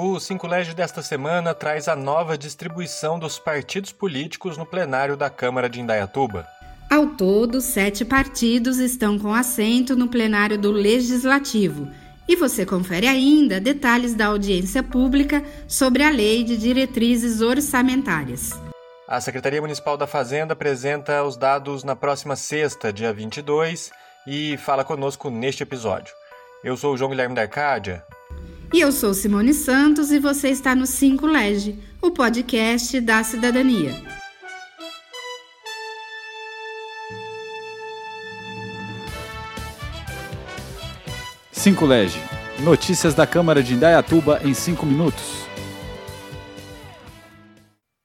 O Cinco Lege desta semana traz a nova distribuição dos partidos políticos no plenário da Câmara de Indaiatuba. Ao todo, sete partidos estão com assento no plenário do Legislativo. E você confere ainda detalhes da audiência pública sobre a Lei de Diretrizes Orçamentárias. A Secretaria Municipal da Fazenda apresenta os dados na próxima sexta, dia 22, e fala conosco neste episódio. Eu sou o João Guilherme da Arcádia. E eu sou Simone Santos e você está no 5 Lege, o podcast da cidadania. Cinco Lege. Notícias da Câmara de Indaiatuba em 5 minutos.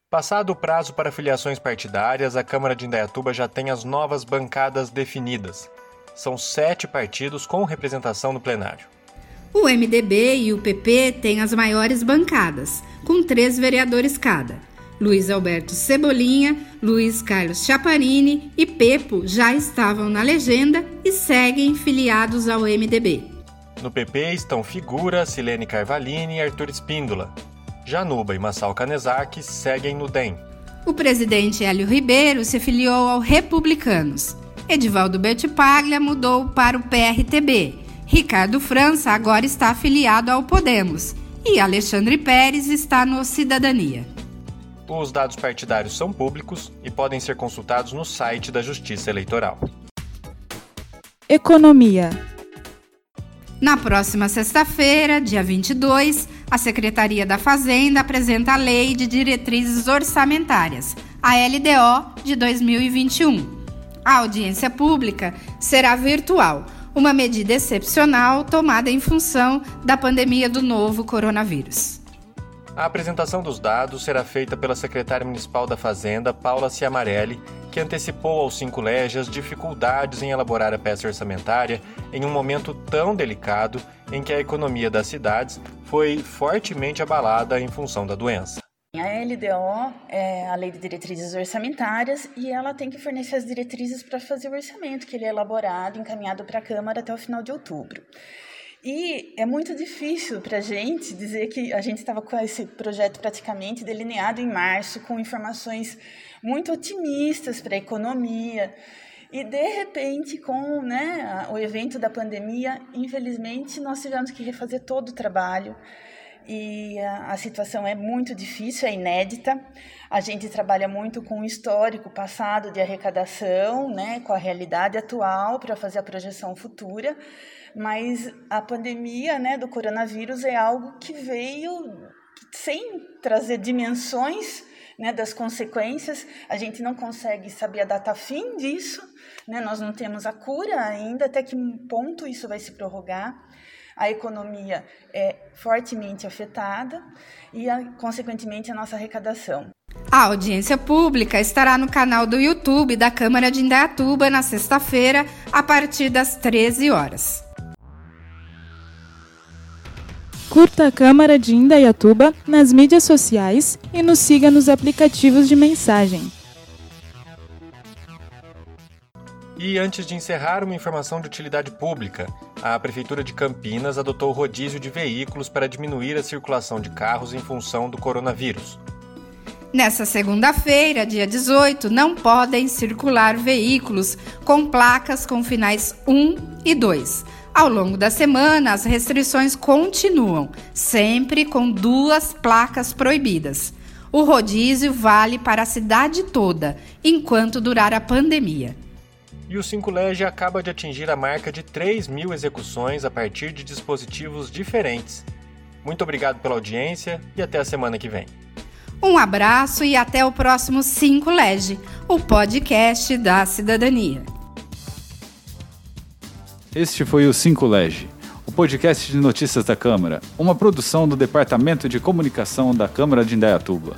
Passado o prazo para filiações partidárias, a Câmara de Indaiatuba já tem as novas bancadas definidas. São sete partidos com representação no plenário. O MDB e o PP têm as maiores bancadas, com três vereadores cada. Luiz Alberto Cebolinha, Luiz Carlos Chaparini e Pepo já estavam na legenda e seguem filiados ao MDB. No PP estão Figura, Silene Carvalini e Arthur Espíndola. Januba e Massal Canezaki seguem no DEM. O presidente Hélio Ribeiro se filiou ao Republicanos. Edivaldo Bertipaglia mudou para o PRTB Ricardo França agora está afiliado ao Podemos e Alexandre Pérez está no Cidadania. Os dados partidários são públicos e podem ser consultados no site da Justiça Eleitoral. Economia. Na próxima sexta-feira, dia 22, a Secretaria da Fazenda apresenta a Lei de Diretrizes Orçamentárias, a LDO de 2021. A audiência pública será virtual uma medida excepcional tomada em função da pandemia do novo coronavírus. A apresentação dos dados será feita pela secretária municipal da Fazenda, Paula Ciamarelli, que antecipou aos cinco leges dificuldades em elaborar a peça orçamentária em um momento tão delicado em que a economia das cidades foi fortemente abalada em função da doença. A LDO é a Lei de Diretrizes Orçamentárias e ela tem que fornecer as diretrizes para fazer o orçamento, que ele é elaborado, encaminhado para a Câmara até o final de outubro. E é muito difícil para a gente dizer que a gente estava com esse projeto praticamente delineado em março, com informações muito otimistas para a economia. E, de repente, com né, o evento da pandemia, infelizmente, nós tivemos que refazer todo o trabalho e a, a, situação é muito difícil, é inédita. A gente trabalha muito com o histórico passado de arrecadação, né, com a realidade atual para fazer a projeção futura, mas a pandemia né, do coronavírus é algo que veio sem trazer dimensões né, das consequências, a gente não consegue saber a data fim disso, né, nós não temos a cura ainda, até que ponto isso vai se prorrogar a economia é fortemente afetada e, consequentemente, a nossa arrecadação. A audiência pública estará no canal do YouTube da Câmara de Indaiatuba na sexta-feira, a partir das 13 horas. Curta a Câmara de Indaiatuba nas mídias sociais e nos siga nos aplicativos de mensagem. E antes de encerrar, uma informação de utilidade pública. A Prefeitura de Campinas adotou rodízio de veículos para diminuir a circulação de carros em função do coronavírus. Nessa segunda-feira, dia 18, não podem circular veículos com placas com finais 1 e 2. Ao longo da semana, as restrições continuam, sempre com duas placas proibidas. O rodízio vale para a cidade toda, enquanto durar a pandemia e o 5Lege acaba de atingir a marca de 3 mil execuções a partir de dispositivos diferentes. Muito obrigado pela audiência e até a semana que vem. Um abraço e até o próximo 5 Lege, o podcast da cidadania. Este foi o 5 Lege, o podcast de notícias da Câmara, uma produção do Departamento de Comunicação da Câmara de Indaiatuba.